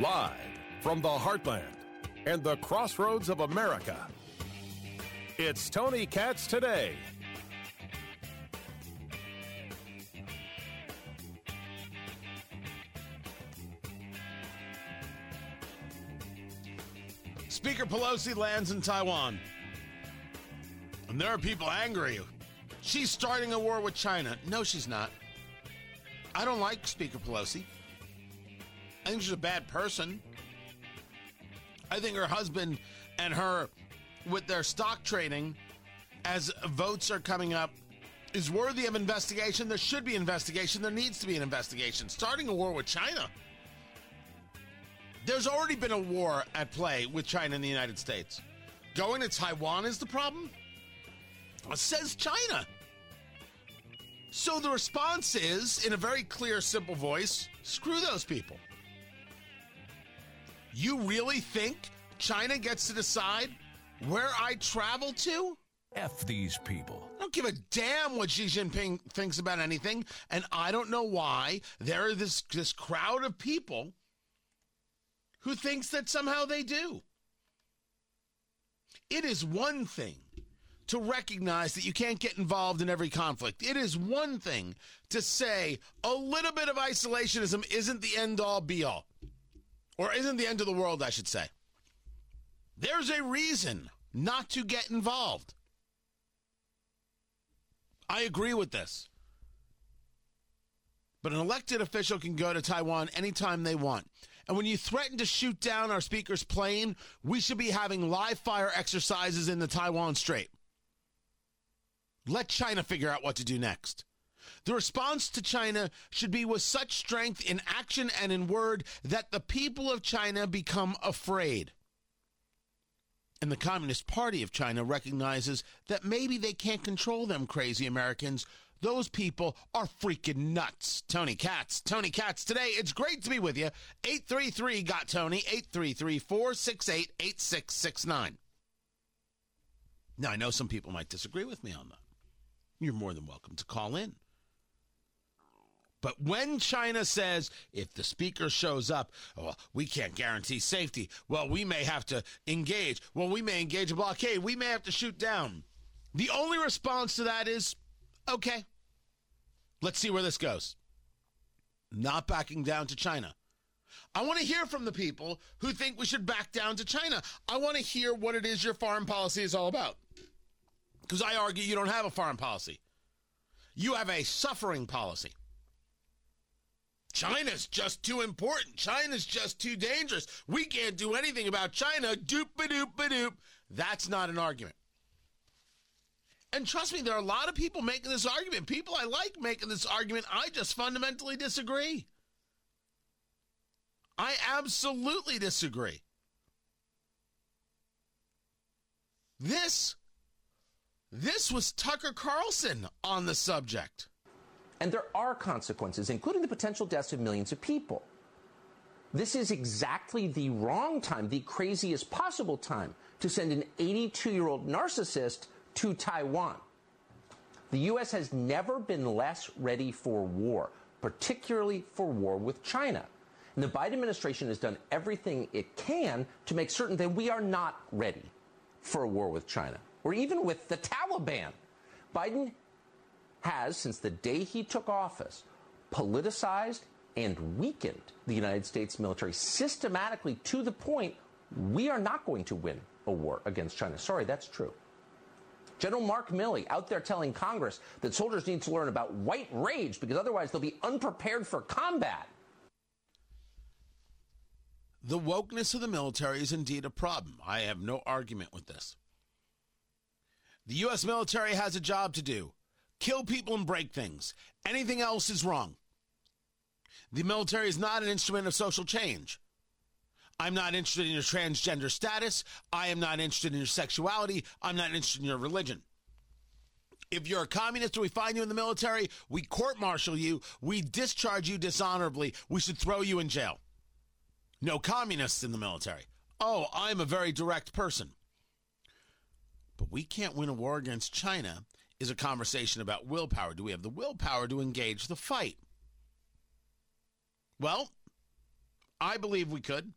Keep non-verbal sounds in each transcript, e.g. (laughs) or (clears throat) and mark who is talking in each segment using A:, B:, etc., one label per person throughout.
A: Live from the heartland and the crossroads of America, it's Tony Katz today.
B: Speaker Pelosi lands in Taiwan. And there are people angry. She's starting a war with China. No, she's not. I don't like Speaker Pelosi. I think she's a bad person. I think her husband and her, with their stock trading, as votes are coming up, is worthy of investigation. There should be investigation. There needs to be an investigation. Starting a war with China. There's already been a war at play with China and the United States. Going to Taiwan is the problem? Says China. So the response is, in a very clear, simple voice screw those people. You really think China gets to decide where I travel to?
C: F these people.
B: I don't give a damn what Xi Jinping thinks about anything, and I don't know why there are this this crowd of people who thinks that somehow they do. It is one thing to recognize that you can't get involved in every conflict. It is one thing to say a little bit of isolationism isn't the end all be all, or isn't the end of the world, I should say. There's a reason not to get involved. I agree with this. But an elected official can go to Taiwan anytime they want. And when you threaten to shoot down our speaker's plane, we should be having live fire exercises in the Taiwan Strait. Let China figure out what to do next. The response to China should be with such strength in action and in word that the people of China become afraid. And the Communist Party of China recognizes that maybe they can't control them crazy Americans. Those people are freaking nuts. Tony Katz. Tony Katz today. It's great to be with you. 833 got Tony. 833 468 8669. Now, I know some people might disagree with me on that. You're more than welcome to call in. But when China says if the speaker shows up, well, we can't guarantee safety. Well, we may have to engage. Well, we may engage a blockade. We may have to shoot down. The only response to that is okay, let's see where this goes. Not backing down to China. I want to hear from the people who think we should back down to China. I want to hear what it is your foreign policy is all about. Because I argue you don't have a foreign policy, you have a suffering policy. China's just too important. China's just too dangerous. We can't do anything about China. Doop a doop a doop. That's not an argument. And trust me, there are a lot of people making this argument. People I like making this argument. I just fundamentally disagree. I absolutely disagree. This this was Tucker Carlson on the subject.
D: And there are consequences, including the potential deaths of millions of people. This is exactly the wrong time, the craziest possible time, to send an 82 year old narcissist to Taiwan. The U.S. has never been less ready for war, particularly for war with China. And the Biden administration has done everything it can to make certain that we are not ready for a war with China or even with the Taliban. Biden has, since the day he took office, politicized and weakened the United States military systematically to the point we are not going to win a war against China. Sorry, that's true. General Mark Milley out there telling Congress that soldiers need to learn about white rage because otherwise they'll be unprepared for combat.
B: The wokeness of the military is indeed a problem. I have no argument with this. The U.S. military has a job to do kill people and break things. Anything else is wrong. The military is not an instrument of social change. I'm not interested in your transgender status. I am not interested in your sexuality. I'm not interested in your religion. If you're a communist we find you in the military, we court martial you, we discharge you dishonorably, we should throw you in jail. No communists in the military. Oh, I'm a very direct person. But we can't win a war against China is a conversation about willpower. Do we have the willpower to engage the fight? Well, I believe we could.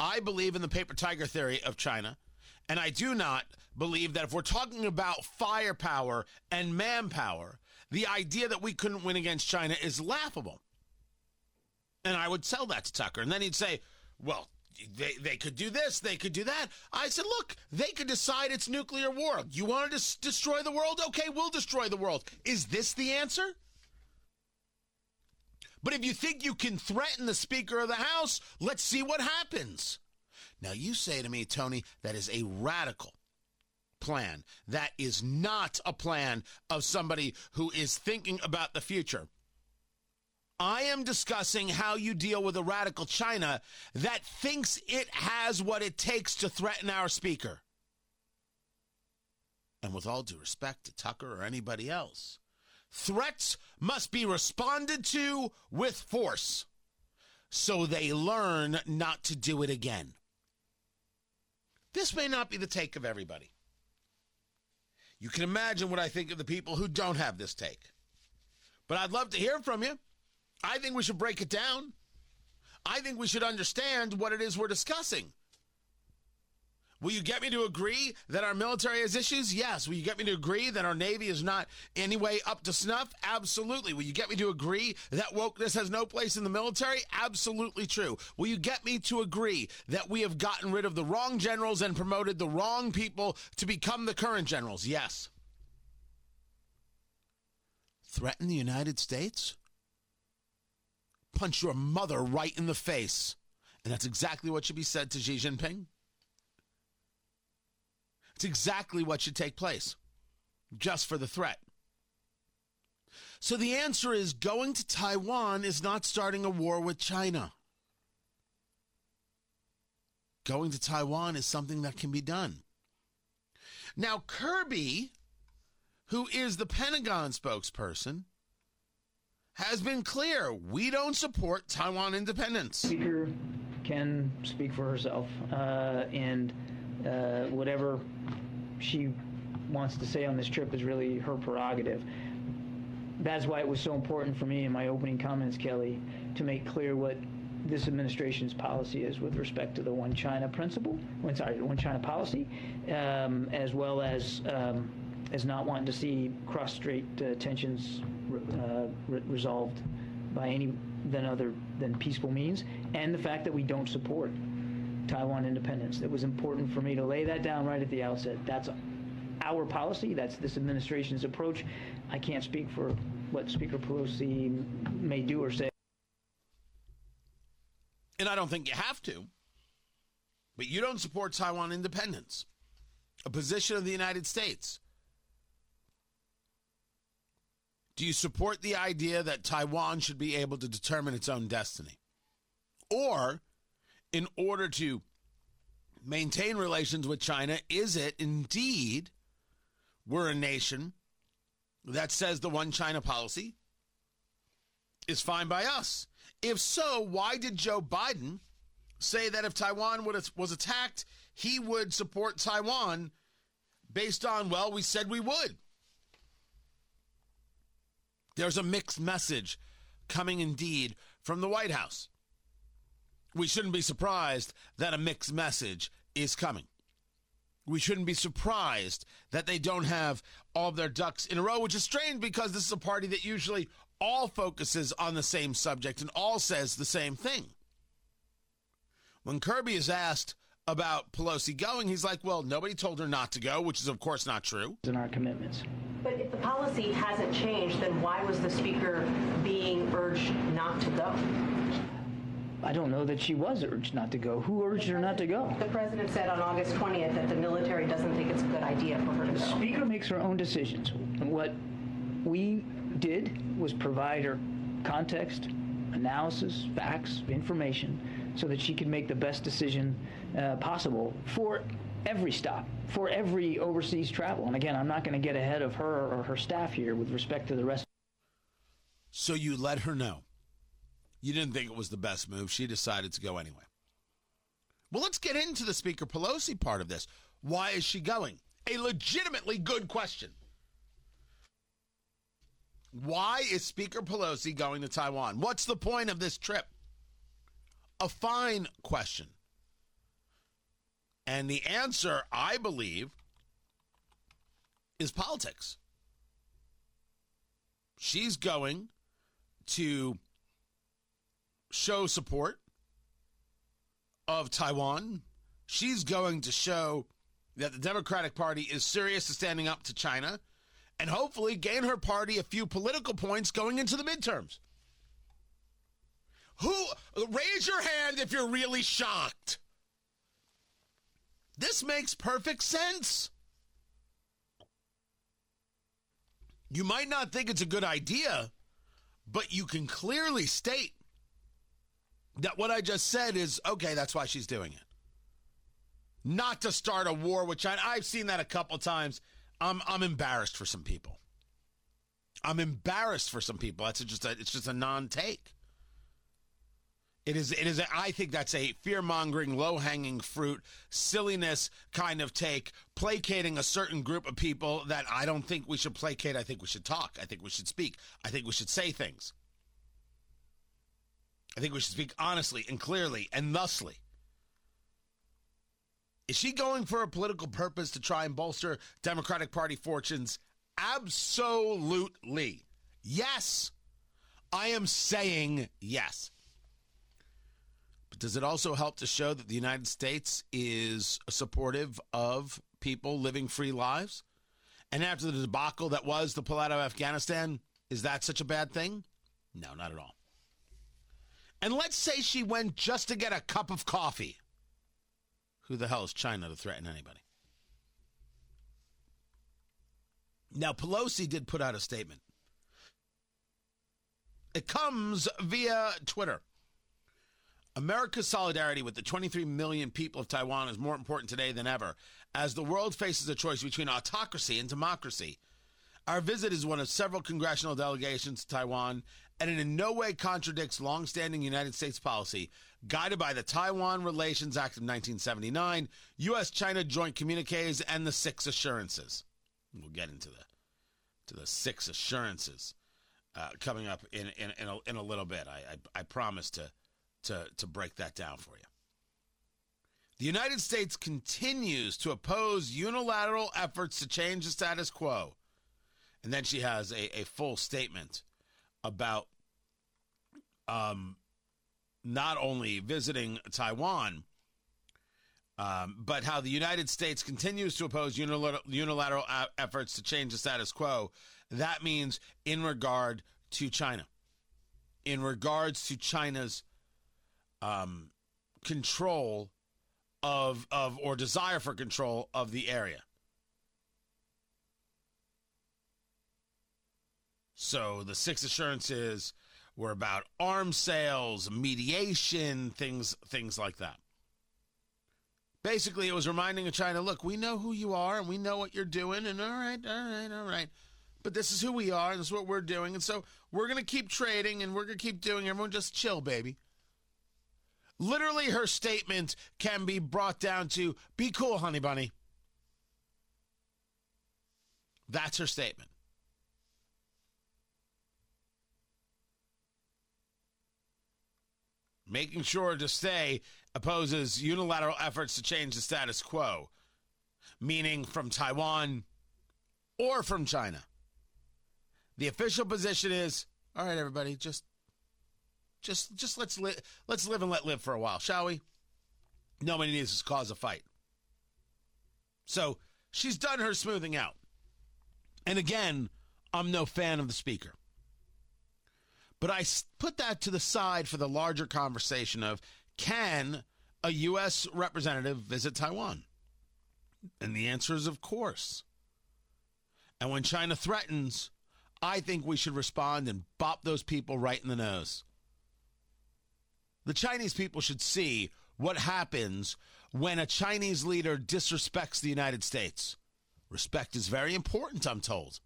B: I believe in the paper tiger theory of China. And I do not believe that if we're talking about firepower and manpower, the idea that we couldn't win against China is laughable. And I would sell that to Tucker. And then he'd say, well, they, they could do this, they could do that. I said, look, they could decide it's nuclear war. You want to destroy the world? Okay, we'll destroy the world. Is this the answer? But if you think you can threaten the Speaker of the House, let's see what happens. Now, you say to me, Tony, that is a radical plan. That is not a plan of somebody who is thinking about the future. I am discussing how you deal with a radical China that thinks it has what it takes to threaten our speaker. And with all due respect to Tucker or anybody else, threats must be responded to with force so they learn not to do it again. This may not be the take of everybody. You can imagine what I think of the people who don't have this take. But I'd love to hear from you. I think we should break it down. I think we should understand what it is we're discussing. Will you get me to agree that our military has issues? Yes. Will you get me to agree that our Navy is not anyway up to snuff? Absolutely. Will you get me to agree that wokeness has no place in the military? Absolutely true. Will you get me to agree that we have gotten rid of the wrong generals and promoted the wrong people to become the current generals? Yes. Threaten the United States? Punch your mother right in the face. And that's exactly what should be said to Xi Jinping. It's exactly what should take place, just for the threat. So the answer is going to Taiwan is not starting a war with China. Going to Taiwan is something that can be done. Now, Kirby, who is the Pentagon spokesperson, has been clear we don't support Taiwan independence.
E: Speaker can speak for herself, uh, and uh, whatever she wants to say on this trip is really her prerogative. That's why it was so important for me in my opening comments, Kelly, to make clear what this administration's policy is with respect to the one China principle, sorry, one China policy, um, as well as um, as not wanting to see cross-strait uh, tensions uh, re- resolved by any than other than peaceful means, and the fact that we don't support Taiwan independence. It was important for me to lay that down right at the outset. That's our policy. That's this administration's approach. I can't speak for what Speaker Pelosi may do or say.
B: And I don't think you have to. But you don't support Taiwan independence, a position of the United States. Do you support the idea that Taiwan should be able to determine its own destiny? Or, in order to maintain relations with China, is it indeed we're a nation that says the one China policy is fine by us? If so, why did Joe Biden say that if Taiwan was attacked, he would support Taiwan based on, well, we said we would? There's a mixed message coming indeed from the White House. We shouldn't be surprised that a mixed message is coming. We shouldn't be surprised that they don't have all their ducks in a row, which is strange because this is a party that usually all focuses on the same subject and all says the same thing. When Kirby is asked about Pelosi going, he's like, well, nobody told her not to go, which is, of course, not true.
E: In our commitments.
F: But if the policy hasn't changed, then why was the speaker being urged not to go?
E: I don't know that she was urged not to go. Who urged her not to go?
F: The president said on August 20th that the military doesn't think it's a good idea for her to
E: The
F: go.
E: speaker makes her own decisions. And what we did was provide her context, analysis, facts, information, so that she could make the best decision uh, possible for every stop, for every overseas travel. And again, I'm not going to get ahead of her or her staff here with respect to the rest.
B: So you let her know. You didn't think it was the best move. She decided to go anyway. Well, let's get into the Speaker Pelosi part of this. Why is she going? A legitimately good question. Why is Speaker Pelosi going to Taiwan? What's the point of this trip? a fine question. And the answer, I believe, is politics. She's going to show support of Taiwan. She's going to show that the Democratic Party is serious to standing up to China and hopefully gain her party a few political points going into the midterms. Who raise your hand if you're really shocked? This makes perfect sense. You might not think it's a good idea, but you can clearly state that what I just said is okay, that's why she's doing it. Not to start a war with China. I've seen that a couple times. I'm I'm embarrassed for some people. I'm embarrassed for some people. That's just a, it's just a non-take. It is it is I think that's a fear-mongering, low-hanging fruit, silliness kind of take, placating a certain group of people that I don't think we should placate. I think we should talk. I think we should speak. I think we should say things. I think we should speak honestly and clearly and thusly. Is she going for a political purpose to try and bolster Democratic Party fortunes? Absolutely. Yes. I am saying yes. But does it also help to show that the United States is supportive of people living free lives? And after the debacle that was the pull out of Afghanistan, is that such a bad thing? No, not at all. And let's say she went just to get a cup of coffee. Who the hell is China to threaten anybody? Now, Pelosi did put out a statement. It comes via Twitter. America's solidarity with the 23 million people of Taiwan is more important today than ever as the world faces a choice between autocracy and democracy. Our visit is one of several congressional delegations to Taiwan, and it in no way contradicts longstanding United States policy guided by the Taiwan Relations Act of 1979, U.S. China Joint Communiques, and the Six Assurances. We'll get into the to the six assurances uh, coming up in in, in, a, in a little bit. I, I I promise to to to break that down for you. The United States continues to oppose unilateral efforts to change the status quo. And then she has a, a full statement about um, not only visiting Taiwan, um, but how the United States continues to oppose unilateral, unilateral a- efforts to change the status quo. That means in regard to China, in regards to China's um, control of of or desire for control of the area. So the six assurances were about arms sales, mediation, things things like that. Basically, it was reminding of China, look, we know who you are and we know what you're doing, and all right, all right, all right. But this is who we are, and this is what we're doing. And so we're to keep trading and we're to keep doing. Everyone just chill, baby. Literally, her statement can be brought down to be cool, honey bunny. That's her statement. Making sure to stay opposes unilateral efforts to change the status quo, meaning from Taiwan or from China. The official position is all right, everybody, just just just let's live let's live and let live for a while, shall we? Nobody needs to cause a fight. So she's done her smoothing out. And again, I'm no fan of the speaker. But I put that to the side for the larger conversation of can a U.S. representative visit Taiwan? And the answer is of course. And when China threatens, I think we should respond and bop those people right in the nose. The Chinese people should see what happens when a Chinese leader disrespects the United States. Respect is very important, I'm told.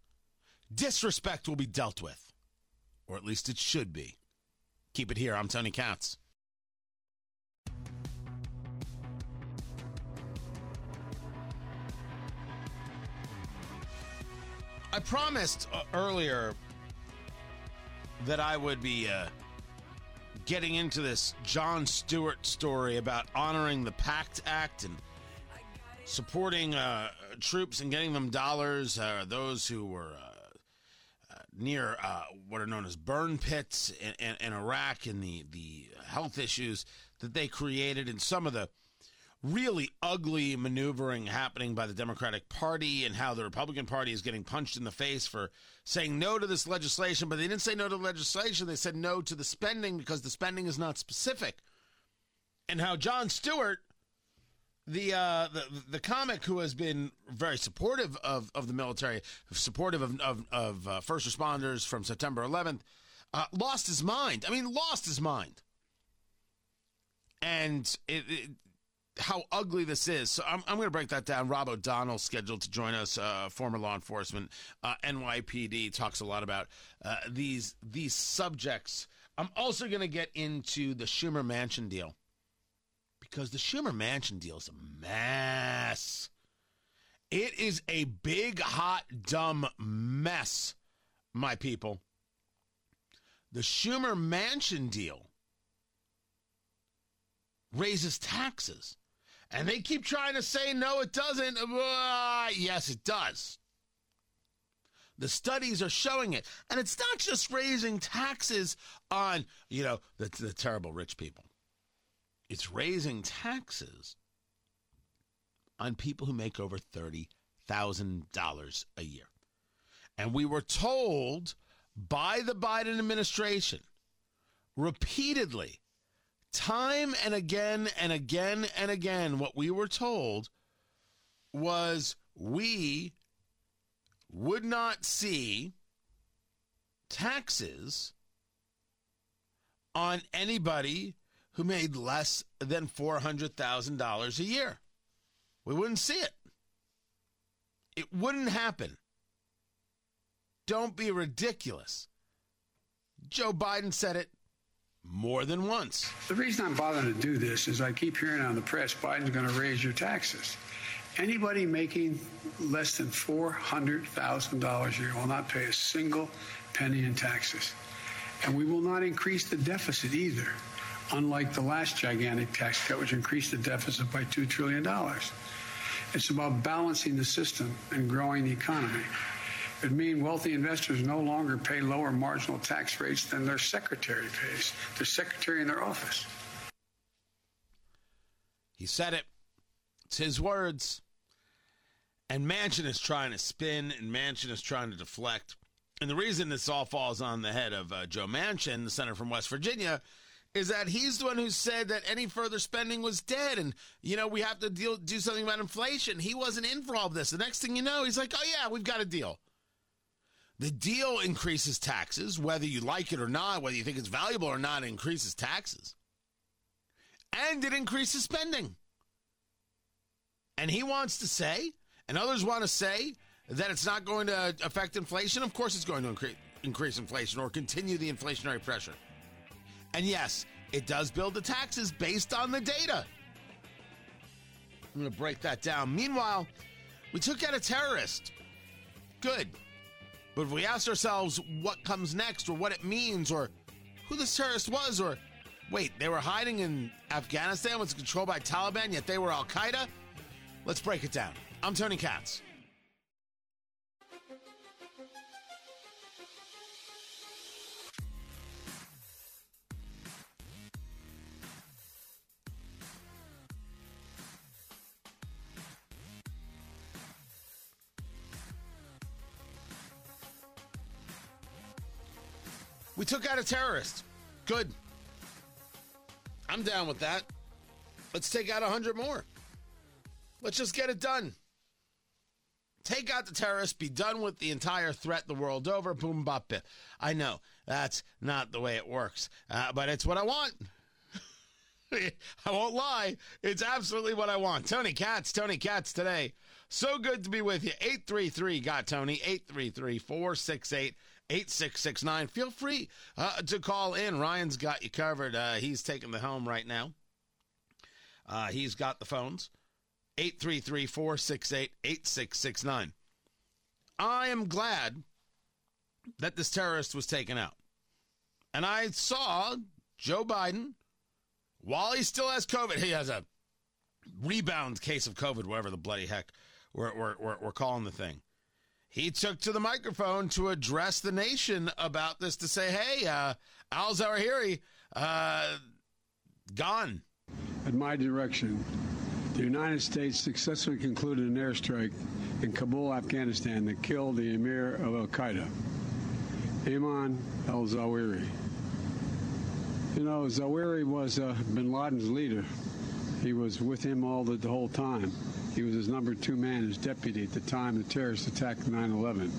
B: Disrespect will be dealt with, or at least it should be. Keep it here. I'm Tony Katz. I promised uh, earlier that I would be uh, getting into this Jon Stewart story about honoring the PACT Act and supporting uh, troops and getting them dollars, uh, those who were uh, uh near uh, what are known as burn pits in, in, in Iraq and the, the health issues that they created and some of the really ugly maneuvering happening by the Democratic Party and how the Republican Party is getting punched in the face for saying no to this legislation. But they didn't say no to the legislation, they said no to the spending because the spending is not specific. And how Jon Stewart, the uh, the the comic who has been very supportive of, of the military, supportive of of, of uh, first responders from September 11th, uh, lost his mind. I mean, lost his mind. And it, it how ugly this is. So I'm, I'm going to break that down. Rob O'Donnell scheduled to join us, uh, former law enforcement, uh, NYPD, talks a lot about uh, these these subjects. I'm also going to get into the Schumer Manchin deal because the Schumer Manchin deal is a mess. It is a big, hot, dumb mess, my people. The Schumer Manchin deal raises taxes. And they keep trying to say, no, it doesn't. Uh, yes, it does. The studies are showing it. And it's not just raising taxes on, you know, the, the terrible rich people. It's raising taxes on people who make over $30,000 a year. And we were told by the Biden administration repeatedly time and again and again and again, what we were told was we would not see taxes on anybody who made less than $400,000 a year. We wouldn't see it. It wouldn't happen. Don't be ridiculous. Joe Biden said it more than once.
G: The reason I'm bothering to do this is I keep hearing on the press Biden's going to raise your taxes. Anybody making less than $400,000 a year will not pay a single penny in taxes. And we will not increase the deficit either, unlike the last gigantic tax cut, which increased the deficit by $2 trillion. It's about balancing the system and growing the economy. It mean wealthy investors no longer pay lower marginal tax rates than their secretary pays, their secretary in their office.
B: He said it. It's his words. And Manchin is trying to spin, and Manchin is trying to deflect. And the reason this all falls on the head of uh, Joe Manchin, the senator from West Virginia, is that he's the one who said that any further spending was dead, and you know we have to deal do something about inflation. He wasn't in for all of this. The next thing you know, he's like, "Oh yeah, we've got a deal." The deal increases taxes, whether you like it or not, whether you think it's valuable or not, it increases taxes. And it increases spending. And he wants to say, and others want to say, that it's not going to affect inflation. Of course, it's going to increase, increase inflation or continue the inflationary pressure. And yes, it does build the taxes based on the data. I'm going to break that down. Meanwhile, we took out a terrorist. Good. But if we ask ourselves what comes next or what it means or who this terrorist was or wait, they were hiding in Afghanistan, was controlled by Taliban, yet they were Al Qaeda? Let's break it down. I'm Tony Katz. We took out a terrorist. Good. I'm down with that. Let's take out a 100 more. Let's just get it done. Take out the terrorists, be done with the entire threat the world over. Boom, bop, bip. I know that's not the way it works, uh, but it's what I want. (laughs) I won't lie. It's absolutely what I want. Tony Katz, Tony Katz today. So good to be with you. 833 got Tony, 833 468 8669. Feel free uh, to call in. Ryan's got you covered. Uh, he's taking the helm right now. Uh, he's got the phones 833 468 8669. I am glad that this terrorist was taken out. And I saw Joe Biden, while he still has COVID, he has a rebound case of COVID, whatever the bloody heck we're, we're, we're, we're calling the thing. He took to the microphone to address the nation about this to say, hey, uh, Al Zawahiri, uh, gone.
G: At my direction, the United States successfully concluded an airstrike in Kabul, Afghanistan that killed the emir of Al Qaeda, Ayman al Zawahiri. You know, Zawahiri was uh, bin Laden's leader. He was with him all the, the whole time. He was his number two man, his deputy at the time the terrorists attacked 9 11.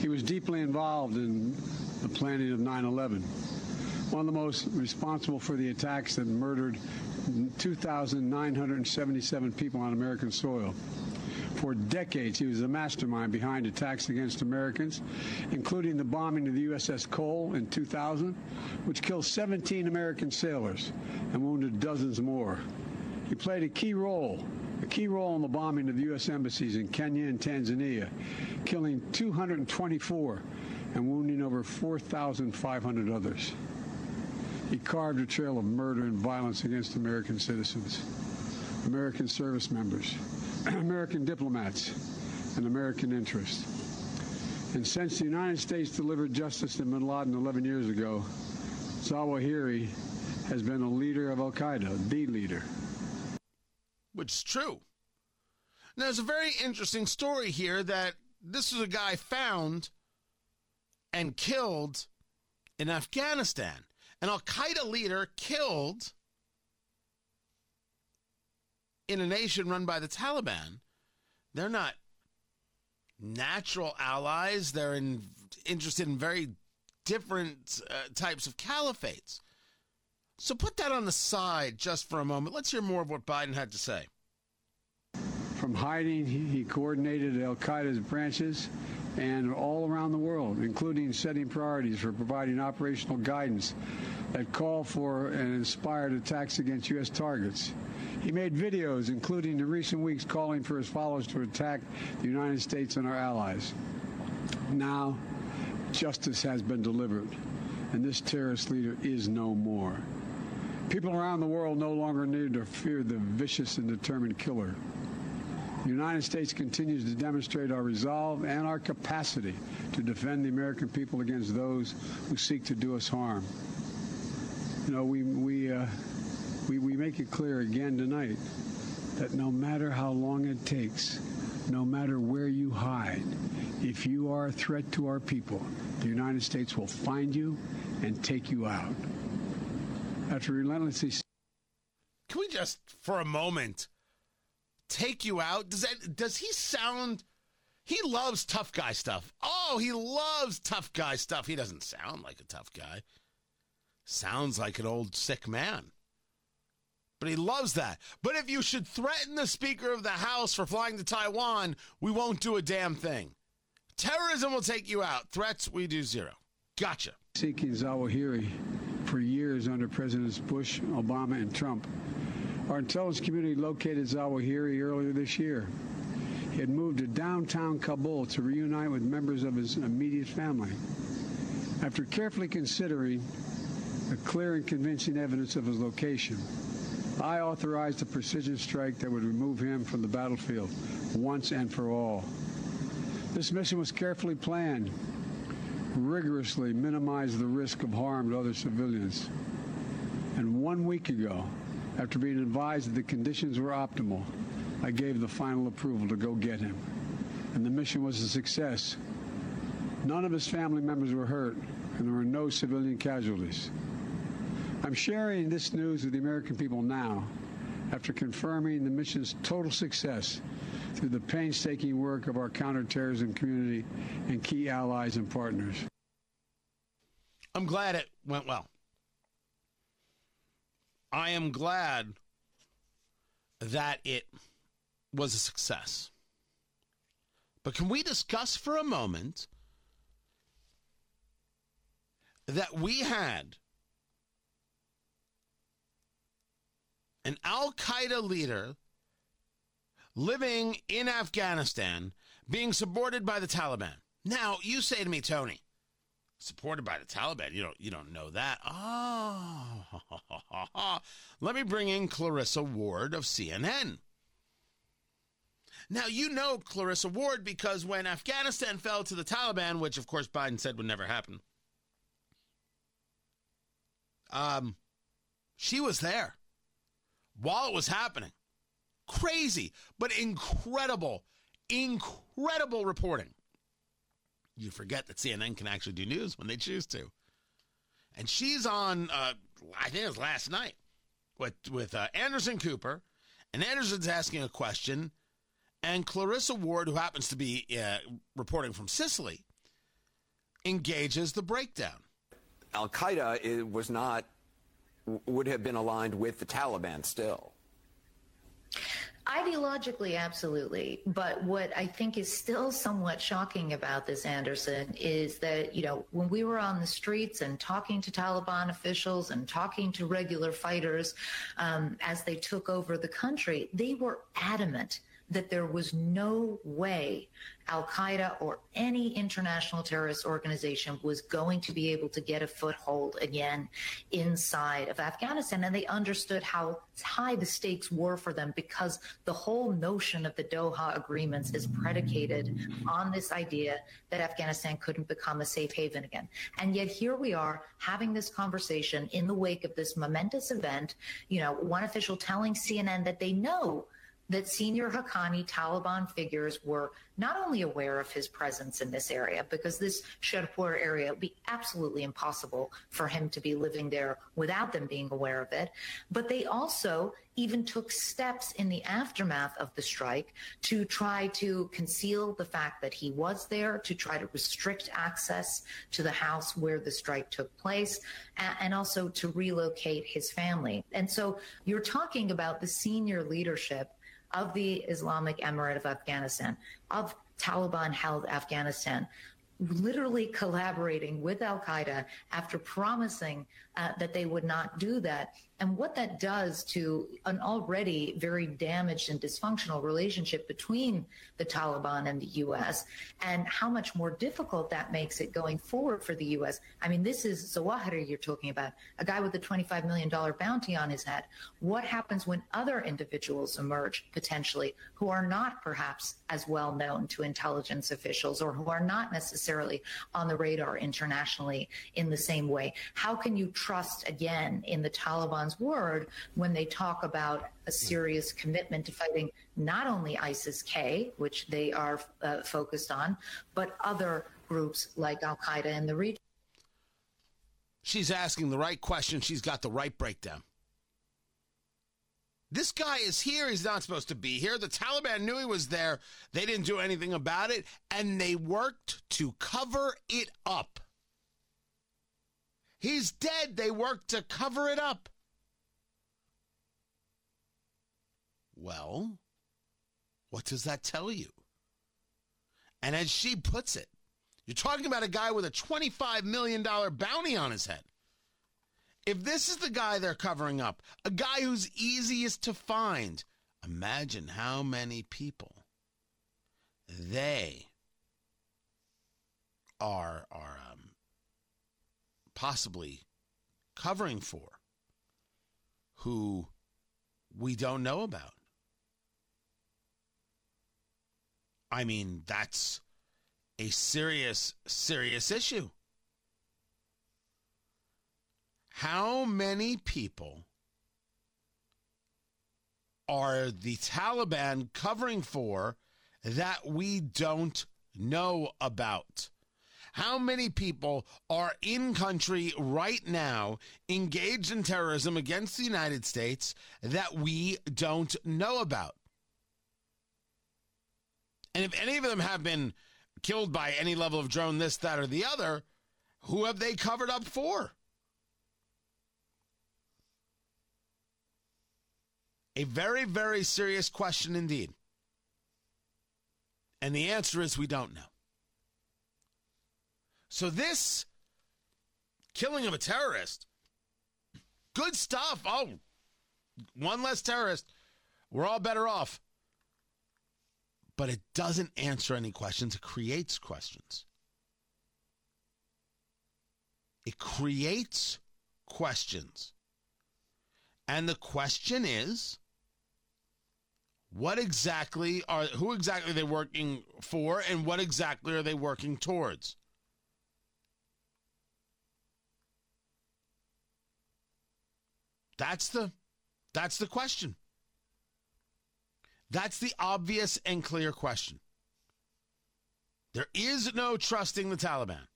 G: He was deeply involved in the planning of 9 11. One of the most responsible for the attacks that murdered 2,977 people on American soil. For decades, he was the mastermind behind attacks against Americans, including the bombing of the USS Cole in 2000, which killed 17 American sailors and wounded dozens more. He played a key role, a key role in the bombing of the U.S. embassies in Kenya and Tanzania, killing 224 and wounding over 4,500 others. He carved a trail of murder and violence against American citizens, American service members, (clears throat) American diplomats, and American interests. And since the United States delivered justice to bin Laden 11 years ago, Zawahiri has been a leader of Al Qaeda, the leader.
B: Which is true. Now, there's a very interesting story here that this was a guy found and killed in Afghanistan. An Al Qaeda leader killed in a nation run by the Taliban. They're not natural allies. They're in, interested in very different uh, types of caliphates. So put that on the side just for a moment. Let's hear more of what Biden had to say.
G: From hiding, he, he coordinated Al Qaeda's branches and all around the world, including setting priorities for providing operational guidance that call for and inspired attacks against U.S. targets. He made videos, including in recent weeks, calling for his followers to attack the United States and our allies. Now, justice has been delivered, and this terrorist leader is no more. People around the world no longer need to fear the vicious and determined killer. The United States continues to demonstrate our resolve and our capacity to defend the American people against those who seek to do us harm. You know, we, we, uh, we, we make it clear again tonight that no matter how long it takes, no matter where you hide, if you are a threat to our people, the United States will find you and take you out. After relentlessly.
B: Can we just, for a moment, take you out? Does that does he sound? He loves tough guy stuff. Oh, he loves tough guy stuff. He doesn't sound like a tough guy. Sounds like an old sick man. But he loves that. But if you should threaten the Speaker of the House for flying to Taiwan, we won't do a damn thing. Terrorism will take you out. Threats, we do zero. Gotcha.
G: Seeking Zawahiri for years under Presidents Bush, Obama, and Trump. Our intelligence community located Zawahiri earlier this year. He had moved to downtown Kabul to reunite with members of his immediate family. After carefully considering the clear and convincing evidence of his location, I authorized a precision strike that would remove him from the battlefield once and for all. This mission was carefully planned, rigorously minimized the risk of harm to other civilians. And one week ago, after being advised that the conditions were optimal, I gave the final approval to go get him. And the mission was a success. None of his family members were hurt, and there were no civilian casualties. I'm sharing this news with the American people now after confirming the mission's total success through the painstaking work of our counterterrorism community and key allies and partners.
B: I'm glad it went well. I am glad that it was a success. But can we discuss for a moment that we had an Al Qaeda leader living in Afghanistan being supported by the Taliban? Now, you say to me, Tony, supported by the Taliban. You don't you don't know that. Oh, (laughs) let me bring in Clarissa Ward of CNN. Now you know Clarissa Ward because when Afghanistan fell to the Taliban, which of course Biden said would never happen, um, she was there while it was happening. Crazy, but incredible, incredible reporting. You forget that CNN can actually do news when they choose to. And she's on, uh, I think it was last night, with, with uh, Anderson Cooper. And Anderson's asking a question. And Clarissa Ward, who happens to be uh, reporting from Sicily, engages the breakdown.
H: Al Qaeda was not, would have been aligned with the Taliban still.
I: Ideologically, absolutely. But what I think is still somewhat shocking about this, Anderson, is that, you know, when we were on the streets and talking to Taliban officials and talking to regular fighters um, as they took over the country, they were adamant that there was no way Al Qaeda or any international terrorist organization was going to be able to get a foothold again inside of Afghanistan. And they understood how high the stakes were for them because the whole notion of the Doha agreements is predicated on this idea that Afghanistan couldn't become a safe haven again. And yet here we are having this conversation in the wake of this momentous event, you know, one official telling CNN that they know that senior Haqqani Taliban figures were not only aware of his presence in this area, because this Sherpur area would be absolutely impossible for him to be living there without them being aware of it, but they also even took steps in the aftermath of the strike to try to conceal the fact that he was there, to try to restrict access to the house where the strike took place, and also to relocate his family. And so you're talking about the senior leadership of the Islamic Emirate of Afghanistan, of Taliban held Afghanistan, literally collaborating with Al Qaeda after promising uh, that they would not do that and what that does to an already very damaged and dysfunctional relationship between the Taliban and the U.S., and how much more difficult that makes it going forward for the U.S. I mean, this is Zawahiri you're talking about, a guy with a $25 million bounty on his head. What happens when other individuals emerge potentially who are not perhaps as well known to intelligence officials or who are not necessarily on the radar internationally in the same way? How can you trust again in the Taliban? Word when they talk about a serious commitment to fighting not only ISIS K, which they are uh, focused on, but other groups like Al Qaeda in the region.
B: She's asking the right question. She's got the right breakdown. This guy is here. He's not supposed to be here. The Taliban knew he was there. They didn't do anything about it, and they worked to cover it up. He's dead. They worked to cover it up. Well, what does that tell you? And as she puts it, you're talking about a guy with a $25 million bounty on his head. If this is the guy they're covering up, a guy who's easiest to find, imagine how many people they are are um, possibly covering for who we don't know about. I mean, that's a serious, serious issue. How many people are the Taliban covering for that we don't know about? How many people are in country right now engaged in terrorism against the United States that we don't know about? And if any of them have been killed by any level of drone, this, that, or the other, who have they covered up for? A very, very serious question indeed. And the answer is we don't know. So, this killing of a terrorist, good stuff. Oh, one less terrorist. We're all better off but it doesn't answer any questions. It creates questions. It creates questions. And the question is what exactly are who exactly are they working for and what exactly are they working towards? That's the that's the question. That's the obvious and clear question. There is no trusting the Taliban.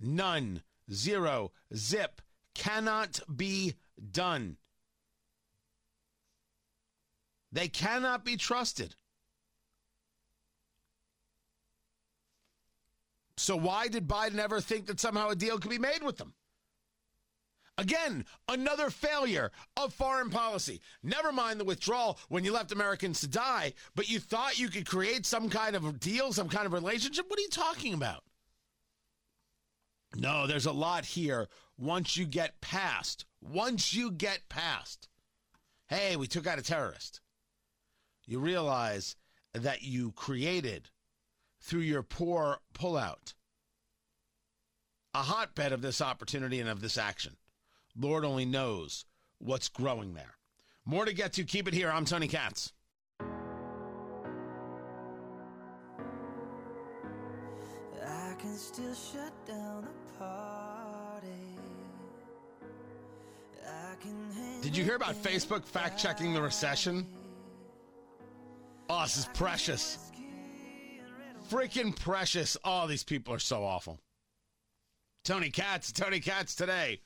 B: None, zero, zip, cannot be done. They cannot be trusted. So, why did Biden ever think that somehow a deal could be made with them? Again, another failure of foreign policy. Never mind the withdrawal when you left Americans to die, but you thought you could create some kind of deal, some kind of relationship. What are you talking about? No, there's a lot here once you get past. Once you get past, hey, we took out a terrorist. You realize that you created through your poor pullout a hotbed of this opportunity and of this action. Lord only knows what's growing there. More to get to. Keep it here. I'm Tony Katz.
J: I can still shut down the party.
B: Did you hear about Facebook fact checking the recession? Oh, this is precious. Freaking precious. Oh, these people are so awful. Tony Katz, Tony Katz today.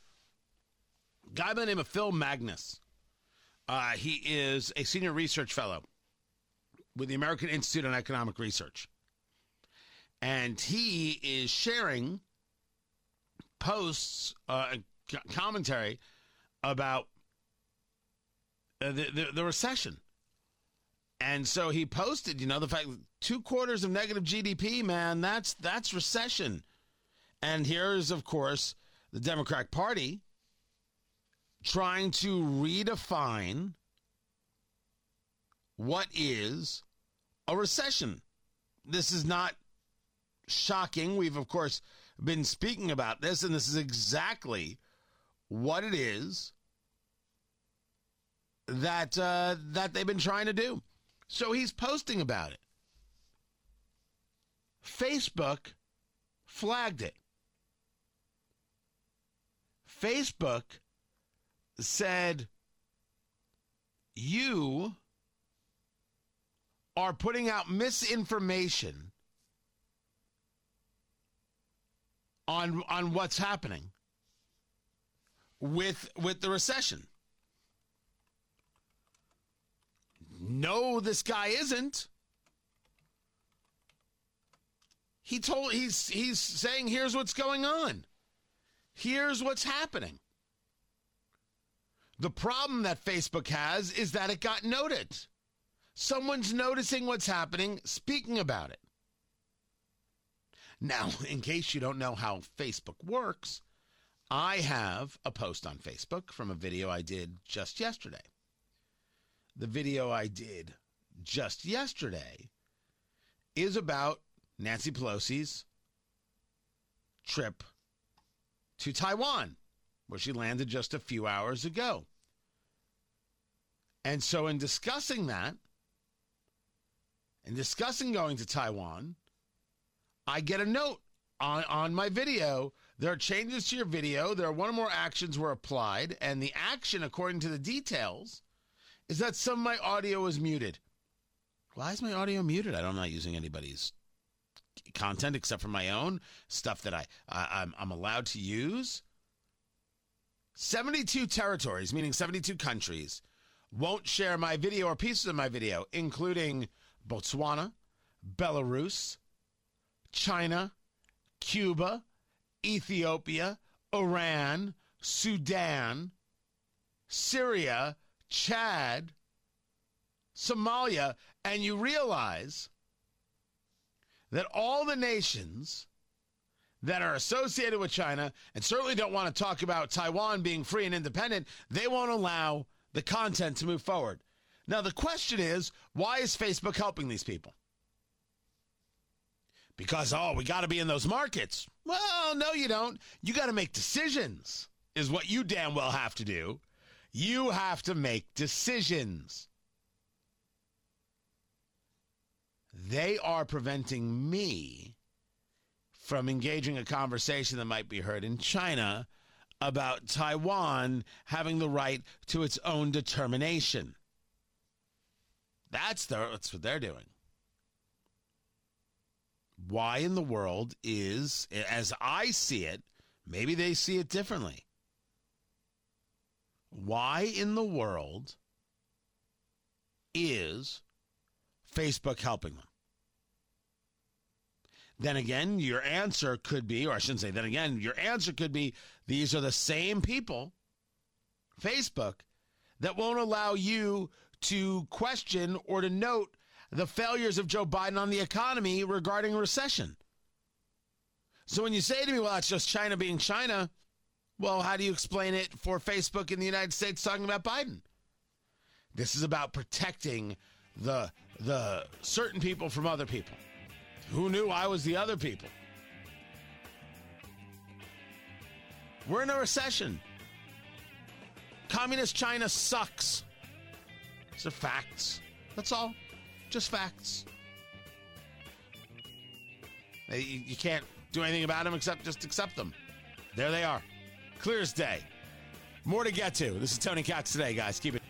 B: Guy by the name of Phil Magness. Uh, he is a senior research fellow with the American Institute on Economic Research. And he is sharing posts, uh, commentary about uh, the, the, the recession. And so he posted, you know, the fact two quarters of negative GDP, man, that's that's recession. And here's, of course, the Democratic Party trying to redefine what is a recession. This is not shocking. We've, of course, been speaking about this, and this is exactly what it is that uh, that they've been trying to do. So he's posting about it. Facebook flagged it. Facebook said, You are putting out misinformation on on what's happening with with the recession. No, this guy isn't. He told he's he's saying here's what's going on. Here's what's happening. The problem that Facebook has is that it got noted. Someone's noticing what's happening, speaking about it. Now, (laughs) in case you don't know how Facebook works, I have a post on Facebook from a video I did just yesterday. The video I did just yesterday is about Nancy Pelosi's trip to Taiwan, where she landed just a few hours ago. And so, in discussing that, in discussing going to Taiwan, I get a note on, on my video. There are changes to your video. There are one or more actions were applied, and the action, according to the details, is that some of my audio is muted. Why is my audio muted? I don't, I'm not using anybody's content except for my own stuff that I, I I'm, I'm allowed to use. 72 territories, meaning 72 countries, won't share my video or pieces of my video, including Botswana, Belarus, China, Cuba, Ethiopia, Iran, Sudan, Syria, Chad, Somalia, and you realize that all the nations that are associated with China and certainly don't want to talk about Taiwan being free and independent, they won't allow the content to move forward. Now, the question is why is Facebook helping these people? because, oh, we got to be in those markets. Well, no, you don't. You got to make decisions, is what you damn well have to do. You have to make decisions. They are preventing me from engaging a conversation that might be heard in China about Taiwan having the right to its own determination. That's, their, that's what they're doing. Why in the world is, as I see it, maybe they see it differently. Why in the world is Facebook helping them? Then again, your answer could be, or I shouldn't say, then again, your answer could be these are the same people, Facebook, that won't allow you to question or to note the failures of Joe Biden on the economy regarding recession. So when you say to me, well, it's just China being China, well, how do you explain it for Facebook in the United States talking about Biden? This is about protecting the the certain people from other people. Who knew I was the other people? We're in a recession. Communist China sucks. These are facts. That's all. Just facts. You, you can't do anything about them except just accept them. There they are. Clear as day. More to get to. This is Tony Katz today, guys. Keep it.